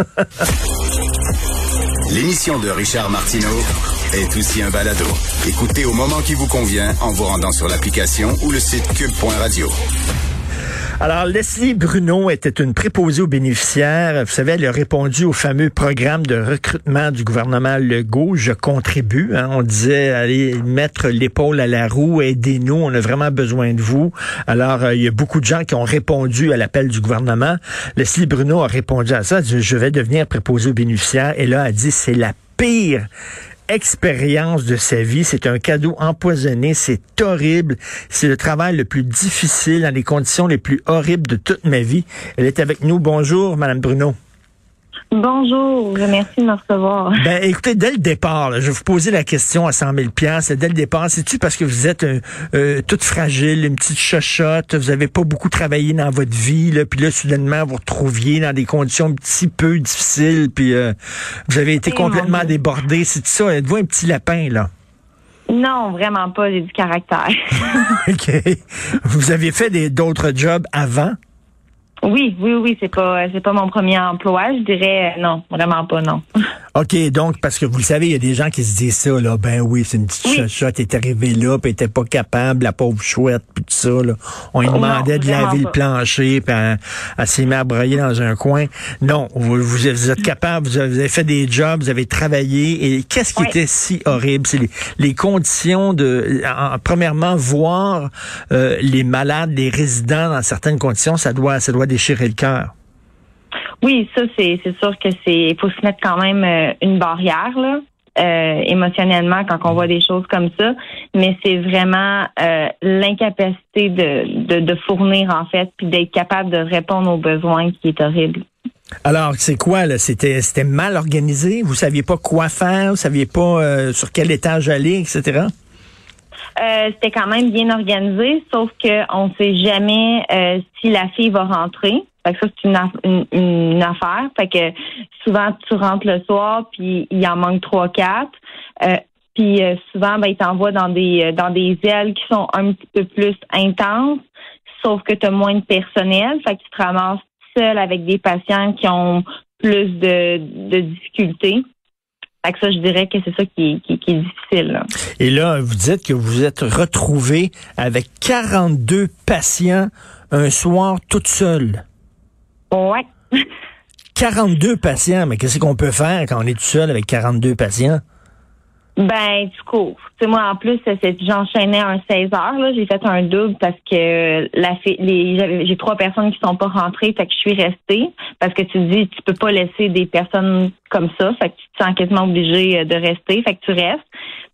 L'émission de Richard Martineau est aussi un balado. Écoutez au moment qui vous convient en vous rendant sur l'application ou le site cube.radio. Alors, Leslie Bruno était une préposée aux bénéficiaires. Vous savez, elle a répondu au fameux programme de recrutement du gouvernement Legault. Je contribue. Hein. On disait, allez mettre l'épaule à la roue, aidez-nous, on a vraiment besoin de vous. Alors, euh, il y a beaucoup de gens qui ont répondu à l'appel du gouvernement. Leslie Bruno a répondu à ça. je vais devenir préposée aux bénéficiaires. Et là, elle a dit, c'est la pire expérience de sa vie. C'est un cadeau empoisonné. C'est horrible. C'est le travail le plus difficile dans les conditions les plus horribles de toute ma vie. Elle est avec nous. Bonjour, Madame Bruno. Bonjour, merci de me recevoir. Ben, écoutez, dès le départ, je vais vous poser la question à 100 000 Dès le départ, c'est-tu parce que vous êtes euh, toute fragile, une petite chochotte, vous avez pas beaucoup travaillé dans votre vie, là, puis là, soudainement, vous retrouviez dans des conditions un petit peu difficiles, puis euh, vous avez été complètement débordé. C'est ça? Êtes-vous un petit lapin, là? Non, vraiment pas. J'ai du caractère. OK. Vous avez fait d'autres jobs avant? Oui, oui, oui, c'est pas c'est pas mon premier emploi, je dirais euh, non, vraiment pas non. OK, donc parce que vous le savez, il y a des gens qui se disent ça là, ben oui, c'est une petite oui. elle est arrivée là, puis était pas capable, la pauvre chouette, puis ça là. On lui oh demandait de laver le plancher, puis elle, s'est mise à broyer dans un coin. Non, vous, vous, êtes capable, vous avez fait des jobs, vous avez travaillé et qu'est-ce qui était si horrible, c'est les, conditions de premièrement voir euh, les malades, les résidents dans certaines conditions, ça doit ça doit déchirer le cœur. Oui, ça c'est sûr que c'est faut se mettre quand même euh, une barrière là. Euh, émotionnellement quand on voit des choses comme ça, mais c'est vraiment euh, l'incapacité de, de, fournir en fait, puis d'être capable de répondre aux besoins qui est horrible. Alors, c'est quoi là? C'était c'était mal organisé? Vous saviez pas quoi faire, vous saviez pas sur quel étage aller, etc. c'était quand même bien organisé, sauf qu'on ne sait jamais si la fille va rentrer. Fait que ça, c'est une, une, affaire. Fait que souvent, tu rentres le soir, puis il en manque trois, quatre. Euh, puis euh, souvent, ben, ils t'envoient dans des euh, dans des ailes qui sont un petit peu plus intenses, sauf que tu as moins de personnel. Fait que tu te ramasses seul avec des patients qui ont plus de, de difficultés. Fait que ça, je dirais que c'est ça qui, qui, est difficile. Et là, vous dites que vous êtes retrouvé avec 42 patients un soir toute seule. Ouais. 42 patients, mais qu'est-ce qu'on peut faire quand on est tout seul avec 42 patients? Ben, du coup, tu moi, en plus, j'enchaînais un 16 heures, J'ai fait un double parce que la les, j'ai trois personnes qui sont pas rentrées, fait que je suis restée. Parce que tu dis, tu peux pas laisser des personnes comme ça, fait que tu te sens quasiment obligé euh, de rester, fait que tu restes.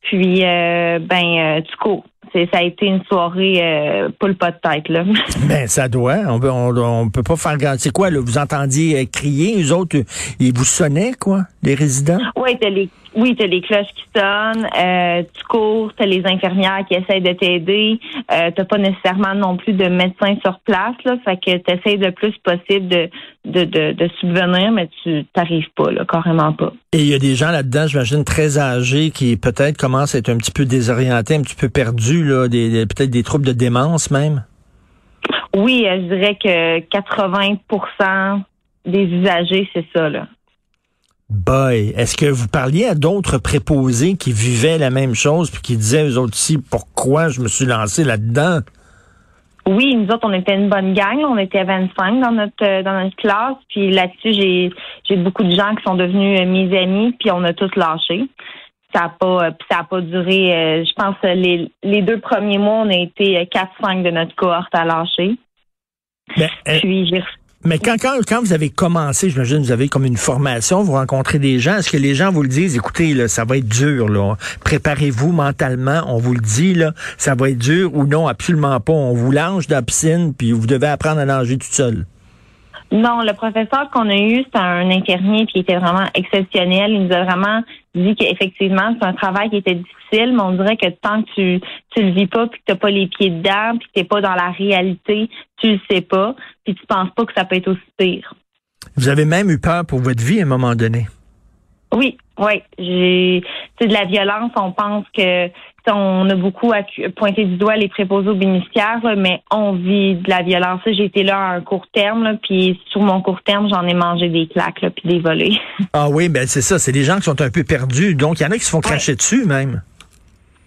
Puis, euh, ben, tu euh, cours. Ça a été une soirée euh, le pas de tête, là. Ben, ça doit. On peut, on, peut pas faire grand. C'est quoi, là? Vous entendiez crier, eux autres, ils vous sonnaient, quoi, les résidents? Oui, t'as les, oui, t'as les cloches qui sonnent, euh, tu cours, t'as les infirmières qui essayent de t'aider, euh, t'as pas nécessairement non plus de médecin sur place, là, fait que t'essayes le plus possible de, de, de, de subvenir, mais tu t'arrives pas, là, carrément pas. Et il y a des gens là-dedans, j'imagine, très âgés qui peut-être commencent à être un petit peu désorientés, un petit peu perdus, là, des, peut-être des troubles de démence même? Oui, euh, je dirais que 80% des usagers, c'est ça, là. Boy, est-ce que vous parliez à d'autres préposés qui vivaient la même chose puis qui disaient eux autres aussi pourquoi je me suis lancé là-dedans? Oui, nous autres, on était une bonne gang. On était 25 dans notre euh, dans notre classe. Puis là-dessus, j'ai j'ai beaucoup de gens qui sont devenus euh, mes amis. Puis on a tous lâché. Ça a pas euh, ça a pas duré. je pense les les deux premiers mois, on a été 4-5 de notre cohorte à lâcher. Ben, puis j'ai mais quand, quand, quand vous avez commencé, j'imagine, vous avez comme une formation, vous rencontrez des gens, est-ce que les gens vous le disent, écoutez, là, ça va être dur, là. Préparez-vous mentalement, on vous le dit, là, ça va être dur ou non, absolument pas. On vous la piscine, puis vous devez apprendre à nager tout seul? Non, le professeur qu'on a eu, c'est un infirmier qui était vraiment exceptionnel. Il nous a vraiment dit qu'effectivement, c'est un travail qui était difficile, mais on dirait que tant que tu tu le vis pas, puis que t'as pas les pieds dedans, puis que t'es pas dans la réalité, tu le sais pas, puis tu penses pas que ça peut être aussi pire. Vous avez même eu peur pour votre vie à un moment donné? Oui, oui. J'ai, c'est de la violence. On pense que on a beaucoup pointé du doigt les préposés aux bénéficiaires, mais on vit de la violence. J'ai été là à un court terme, puis sur mon court terme, j'en ai mangé des claques, puis des volets. Ah oui, ben c'est ça. C'est des gens qui sont un peu perdus. Donc, il y en a qui se font cracher dessus même.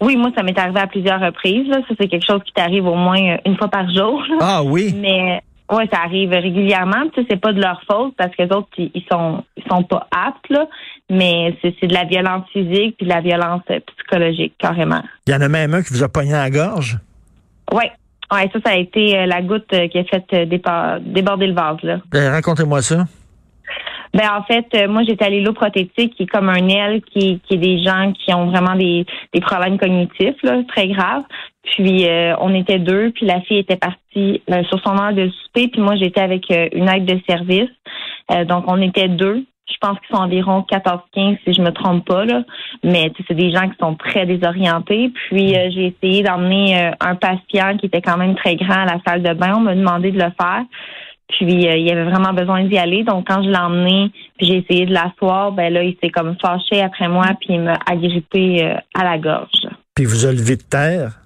Oui, moi, ça m'est arrivé à plusieurs reprises. Ça, c'est quelque chose qui t'arrive au moins euh, une fois par jour. Ah oui. Mais oui, ça arrive régulièrement. Tu sais, c'est pas de leur faute parce que les autres, ils sont, ils sont pas aptes, là. Mais c'est de la violence physique puis de la violence euh, psychologique, carrément. Il y en a même un qui vous a pogné à la gorge? Oui. Ouais, ça, ça a été euh, la goutte qui a fait déborder le vase, là. Ben, racontez-moi ça. Ben en fait, euh, moi j'étais à l'îlot prothétique qui est comme un aile qui, qui est des gens qui ont vraiment des, des problèmes cognitifs là, très graves. Puis euh, on était deux, puis la fille était partie euh, sur son heure de souper, puis moi j'étais avec une aide de service. donc on était deux. Je pense qu'ils sont environ 14-15 si je me trompe pas là, mais c'est des gens qui sont très désorientés. Puis j'ai essayé d'emmener un patient qui était quand même très grand à la salle de bain. On m'a demandé de le faire. Puis euh, il avait vraiment besoin d'y aller. Donc quand je l'ai emmené, puis j'ai essayé de l'asseoir, ben là, il s'est comme fâché après moi, puis il m'a agrippé euh, à la gorge. Puis vous a levé de terre?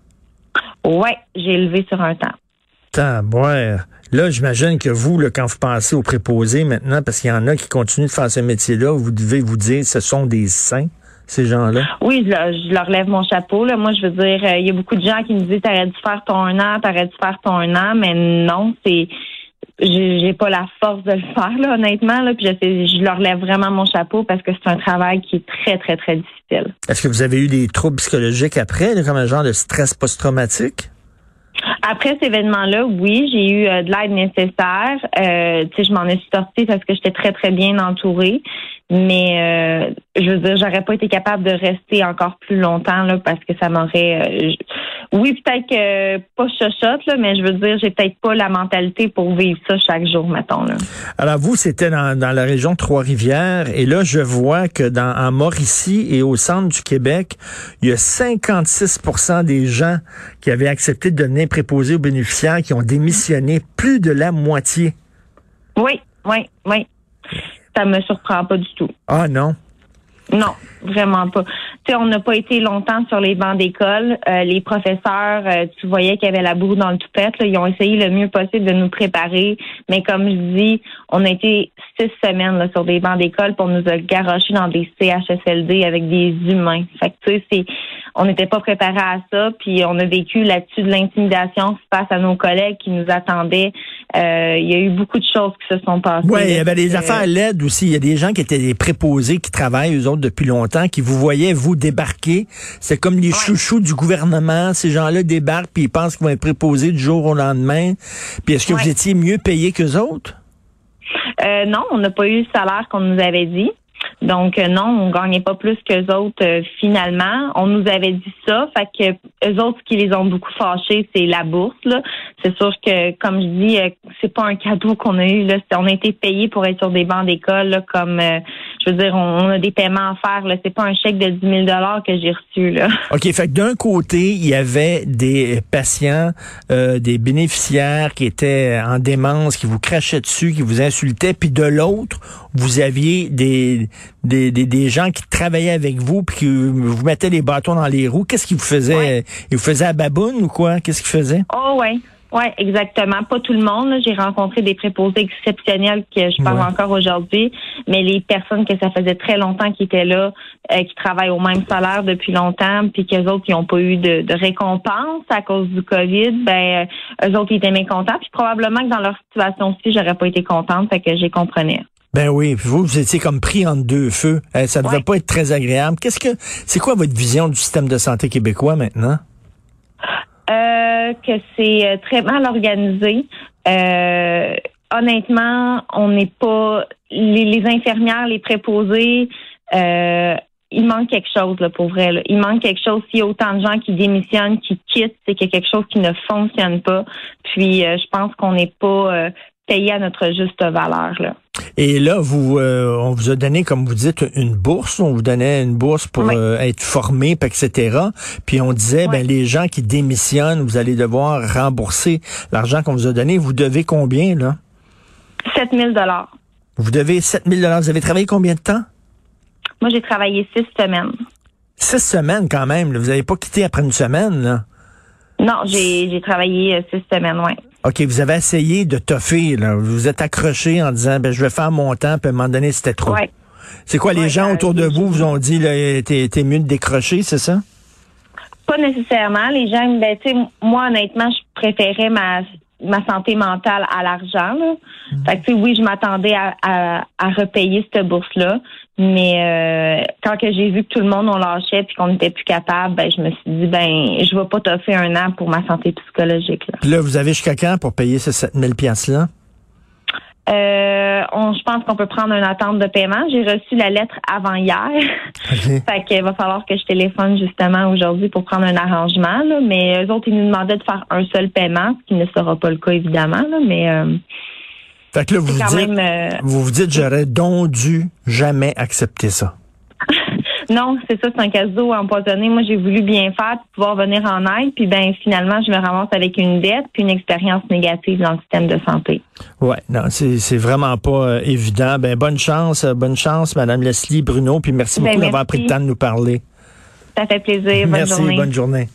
Ouais, j'ai levé sur un temps. boire. Là, j'imagine que vous, là, quand vous pensez aux préposés maintenant, parce qu'il y en a qui continuent de faire ce métier-là, vous devez vous dire ce sont des saints, ces gens-là? Oui, je, leur lève mon chapeau. Là. Moi, je veux dire, euh, il y a beaucoup de gens qui me disent T'aurais dû faire ton un an, t'aurais dû faire ton un an, mais non, c'est j'ai pas la force de le faire, là, honnêtement. Là, puis je, je leur lève vraiment mon chapeau parce que c'est un travail qui est très, très, très difficile. Est-ce que vous avez eu des troubles psychologiques après, comme un genre de stress post-traumatique? Après cet événement-là, oui, j'ai eu euh, de l'aide nécessaire. Euh, tu sais, je m'en suis sortie parce que j'étais très, très bien entourée. Mais euh, je veux dire, j'aurais pas été capable de rester encore plus longtemps là, parce que ça m'aurait. Euh, oui, peut-être que pas chochotte, là, mais je veux dire, j'ai peut-être pas la mentalité pour vivre ça chaque jour, mettons. Là. Alors vous, c'était dans, dans la région de Trois-Rivières, et là, je vois que dans en Mauricie et au centre du Québec, il y a 56% des gens qui avaient accepté de devenir préposés aux bénéficiaires qui ont démissionné, plus de la moitié. Oui, oui, oui ça me surprend pas du tout. Ah non? Non, vraiment pas. Tu sais, on n'a pas été longtemps sur les bancs d'école. Euh, les professeurs, euh, tu voyais qu'il y avait la boue dans le toupette. Là. Ils ont essayé le mieux possible de nous préparer. Mais comme je dis, on a été six semaines là, sur des bancs d'école pour nous garocher dans des CHSLD avec des humains. Fait que tu sais, c'est on n'était pas préparé à ça, puis on a vécu là-dessus de l'intimidation face à nos collègues qui nous attendaient. Euh, il y a eu beaucoup de choses qui se sont passées. Oui, il y avait des affaires LED aussi. Il y a des gens qui étaient des préposés, qui travaillent, eux autres, depuis longtemps, qui vous voyaient, vous, débarquer. C'est comme les chouchous du gouvernement. Ces gens-là débarquent, puis ils pensent qu'ils vont être préposés du jour au lendemain. Puis est-ce que vous étiez mieux payés qu'eux autres? Euh, non, on n'a pas eu le salaire qu'on nous avait dit. Donc euh, non, on gagnait pas plus qu'eux autres euh, finalement. On nous avait dit ça, fait que eux autres ce qui les ont beaucoup fâchés, c'est la bourse. C'est sûr que comme je dis, euh, c'est pas un cadeau qu'on a eu là, on a été payé pour être sur des bancs d'école comme je veux dire, on, a des paiements à faire. Là, c'est pas un chèque de 10 000 dollars que j'ai reçu là. Ok, fait que d'un côté, il y avait des patients, des bénéficiaires qui étaient en démence, qui vous crachaient dessus, qui vous insultaient, puis de l'autre, vous aviez des des, des, gens qui travaillaient avec vous puis qui vous mettaient les bâtons dans les roues. Qu'est-ce qu'ils vous faisaient? Ils vous faisaient à baboune ou quoi? Qu'est-ce qu'ils faisaient? Oh, ouais. Oui, exactement. Pas tout le monde. J'ai rencontré des préposés exceptionnels que je parle encore aujourd'hui, mais les personnes que ça faisait très longtemps qui étaient là, euh, qui travaillent au même salaire depuis longtemps, puis qu'eux autres qui n'ont pas eu de, récompense à cause du COVID, ben euh, eux autres ils étaient mécontents. Puis probablement que dans leur situation aussi, j'aurais pas été contente, fait que j'ai compris. Ben oui, vous, vous étiez comme pris entre deux feux. Euh, ça ne devait pas être très agréable. Qu'est-ce que c'est quoi votre vision du système de santé québécois maintenant? Euh, que c'est euh, très mal organisé. honnêtement, on n'est pas les, infirmières, les préposés. il manque quelque chose là, pour vrai. Il manque quelque chose. S'il y a autant de gens qui démissionnent, qui quittent, c'est qu'il y a quelque chose qui ne fonctionne pas. Puis, je pense qu'on n'est pas payé à notre juste valeur. Là. Et là, vous, euh, on vous a donné, comme vous dites, une bourse. On vous donnait une bourse pour euh, être formé, etc. Puis on disait, ben les gens qui démissionnent, vous allez devoir rembourser l'argent qu'on vous a donné. Vous devez combien là? 7 000 dollars. Vous devez 7 000 dollars. Vous avez travaillé combien de temps? Moi, j'ai travaillé six semaines. Six semaines quand même. Vous n'avez pas quitté après une semaine, là. Non, j'ai travaillé euh, six semaines, oui. OK, vous avez essayé de toffer, là. Vous vous êtes accroché en disant, ben, je vais faire mon temps, puis à un moment donné, c'était trop. Ouais. C'est quoi, les gens autour de vous vous ont dit, là, t'es mieux de décrocher, c'est ça? Pas nécessairement. Les gens, ben, tu sais, moi, honnêtement, je préférais ma ma santé mentale à l'argent. Mhm. Fait que, oui, je m'attendais à, à, repayer cette bourse-là. Mais euh, quand que j'ai vu que tout le monde on lâchait puis qu'on n'était plus capable, ben je me suis dit ben je vais pas t'offrir un an pour ma santé psychologique. Là, là vous avez jusqu'à quand pour payer ces 7000 pièces là euh, on, je pense qu'on peut prendre une attente de paiement. J'ai reçu la lettre avant hier. fait qu'il va falloir que je téléphone justement aujourd'hui pour prendre un arrangement. Là. Mais eux autres, ils nous demandaient de faire un seul paiement, ce qui ne sera pas le cas évidemment. Là. Mais euh, fait que là, vous vous, dites, euh, vous vous dites, j'aurais donc dû jamais accepter ça. Non, c'est ça, c'est un cadeau empoisonné. Moi, j'ai voulu bien faire pour pouvoir venir en aide, puis ben finalement, je me ramasse avec une dette puis une expérience négative dans le système de santé. Ouais, non, c'est vraiment pas euh, évident. Ben bonne chance, euh, bonne chance, Madame Leslie Bruno, puis merci ben, beaucoup d'avoir pris le temps de nous parler. Ça fait plaisir. Bonne merci, bonne journée.